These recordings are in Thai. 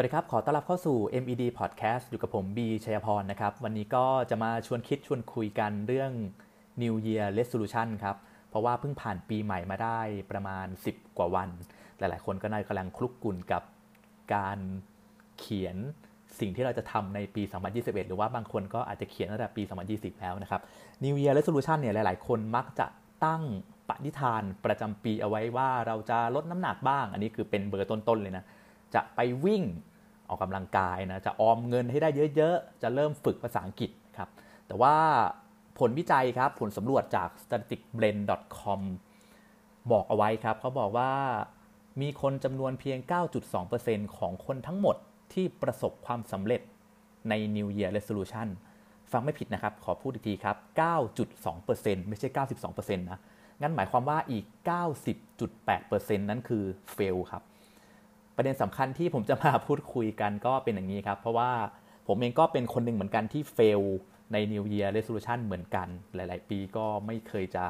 วัสดีครับ ขอต้อนรับเข้าสู่ MED Podcast อยู่กับผมบีชัยพรนะครับ วันนี้ก็จะมาชวนคิดชวนคุยกันเรื่อง New Year Resolution ครับ เพราะว่าเพิ่งผ่านปีใหม่มาได้ประมาณ 10 กว่าวัน หลาย ๆ คนก็น่ากำลังคลุกกุ่นกับการเขียนสิ่งที่เราจะทำในปี 2021 หรือว่าบางคนก็อาจจะเขียนตั้งแต่ปี 2020 แล้วนะครับ New Year Resolution เนี่ยหลาย ๆ คนมักจะตั้งปณิธานประจำปีเอาไว้ว่าเราจะลดน้ำหนักบ้าง อันนี้คือเป็นเบอร์ต้น ๆ เลยนะ จะไปวิ่งออกกำลังกายนะจะออมเงินให้ได้เยอะๆ จะเริ่มฝึกภาษาอังกฤษครับแต่ว่าผลวิจัยครับผลสำรวจจาก statisticblend.com บอกเอาไว้ครับเขาบอกว่ามีคนจำนวนเพียง 9.2%ของคนทั้งหมดที่ประสบความสำเร็จใน New Year Resolution ฟังไม่ผิดนะครับ ขอพูดอีกทีครับ 9.2%ไม่ใช่ 92%นะ งั้นหมายความว่าอีก 90.8%นั้นคือ fail ครับ ประเด็นสำคัญที่ผมจะมาพูดคุยกันก็เป็นอย่างนี้ครับ เพราะว่าผมเองก็เป็นคนหนึ่งเหมือนกันที่ fail ใน New Year Resolution เหมือนกันหลาย ๆ ปีก็ไม่เคยจะ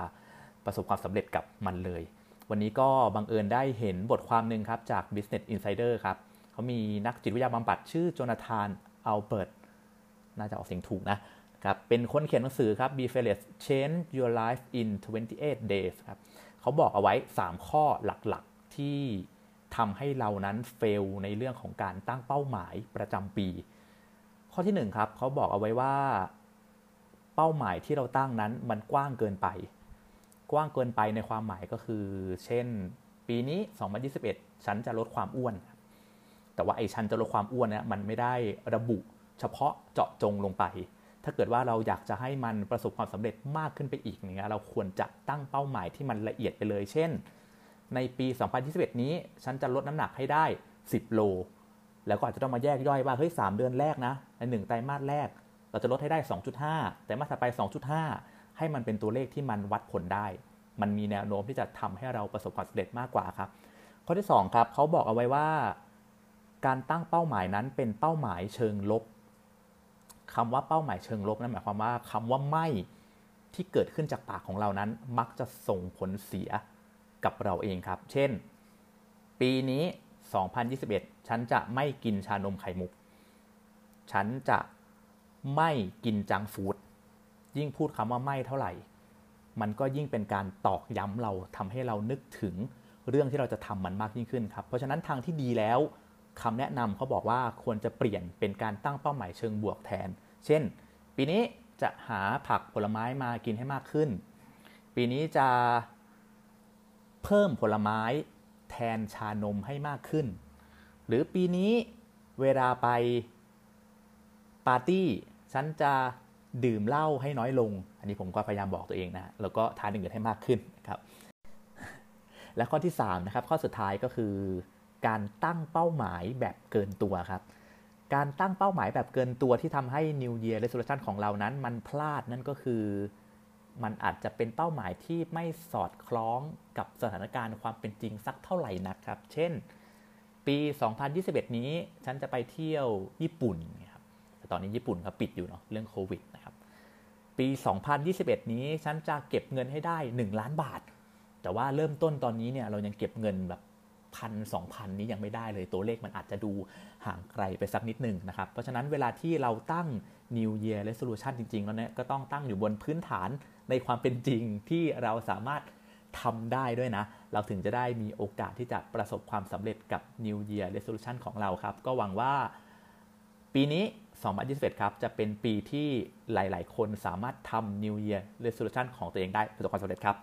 ประสบความสำเร็จกับมันเลย วันนี้ก็บังเอิญได้เห็นบทความหนึ่งครับ จาก Business Insider ครับเขามีนักจิตวิทยาบำบัดชื่อโจนาธานอัลเบิร์ตน่าจะออกเสียงถูกนะครับเป็นคนเขียนหนังสือครับ Be Fearless Change Your Life in 28 Days ครับเขาบอกเอาไว้ 3 ข้อหลัก ๆ ที่ ทำให้เรานั้นเฟลในเรื่องของการตั้งเป้าหมายประจำปี ข้อที่1ครับเขาบอกเอาไว้ว่า เป้าหมายที่เราตั้งนั้นมันกว้างเกินไป กว้างเกินไปในความหมายก็คือ เช่น ปีนี้ 2021 ฉันจะลดความอ้วน แต่ว่าไอ้ฉันจะลดความอ้วนเนี่ยมันไม่ได้ระบุเฉพาะเจาะจงลงไป ถ้าเกิดว่าเราอยากจะให้มันประสบความสำเร็จมากขึ้นไปอีกเงี้ยเราควรจะตั้งเป้าหมายที่มันละเอียดไปเลย เช่น ในปี 2021 นี้ ฉันจะลดน้ำหนักให้ได้ 10 โล แล้วก็อาจจะต้องมาแยกย่อยว่าเฮ้ย3เดือนแรกนะในหนึ่งไตรมาสแรก เราจะลดให้ได้ 2.5 แต่มาสถัดไป 2.5 ให้มันเป็นตัวเลขที่มันวัดผลได้ มันมีแนวโน้มที่จะทำให้เราประสบความสำเร็จมากกว่าครับ ข้อที่ 2 ครับเขาบอกเอาไว้ว่า การตั้งเป้าหมายนั้นเป็นเป้าหมายเชิงลบคำว่าเป้าหมายเชิงลบนั่นหมายความว่าคำว่าไม่ที่เกิดขึ้นจากปากของเรานั้น มักจะส่งผลเสีย กับเราเองครับ เช่น ปีนี้ 2021 ฉันจะไม่กินชานมไข่มุก ฉันจะไม่กินจังฟู้ดยิ่งพูดคำว่าไม่เท่าไหร่ มันก็ยิ่งเป็นการตอกย้ำเราทำให้เรานึกถึงเรื่องที่เราจะทำมันมากยิ่งขึ้นครับ เพราะฉะนั้นทางที่ดีแล้วคำแนะนำเขาบอกว่าควรจะเปลี่ยนเป็นการตั้งเป้าหมายเชิงบวกแทน เช่น ปีนี้จะหาผักผลไม้มากินให้มากขึ้น ปีนี้จะ เพิ่มผลไม้แทนชานมให้มากขึ้น หรือปีนี้เวลาไปปาร์ตี้ฉันจะดื่มเหล้าให้น้อยลง อันนี้ผมก็พยายามบอกตัวเองนะแล้วก็ทานอื่นให้มากขึ้นครับและข้อที่3นะครับข้อสุดท้ายก็คือการตั้งเป้าหมายแบบเกินตัวครับ การตั้งเป้าหมายแบบเกินตัวที่ทำให้ New Year Resolution ของเรานั้น มันพลาดนั่นก็คือ มันอาจจะเป็นเป้าหมายที่ไม่สอดคล้องกับสถานการณ์ความเป็นจริงสักเท่าไหร่นะครับ เช่น ปี 2021 นี้ฉันจะไปเที่ยวญี่ปุ่นครับแต่ตอนนี้ญี่ปุ่นเขาปิดอยู่เนาะเรื่องโควิดนะครับ ปี 2021 นี้ฉันจะเก็บเงินให้ได้ 1 ล้านบาท แต่ว่าเริ่มต้นตอนนี้เนี่ยเรายังเก็บเงินแบบ พันสองพันนี้ยังไม่ได้เลยตัวเลขมันอาจจะดูห่างไกลไปสักนิดหนึ่งนะครับ เพราะฉะนั้นเวลาที่เราตั้ง New Year Resolution จริง ๆ แล้วเนี่ยก็ต้องตั้งอยู่บนพื้นฐานในความเป็นจริงที่เราสามารถทำได้ด้วยนะ เราถึงจะได้มีโอกาสที่จะประสบความสำเร็จกับ New Year Resolution ของเราครับ ก็หวังว่าปีนี้ 2021 ครับ จะเป็นปีที่หลาย ๆ คนสามารถทำ New Year Resolution ของตัวเองได้ประสบความสำเร็จครับ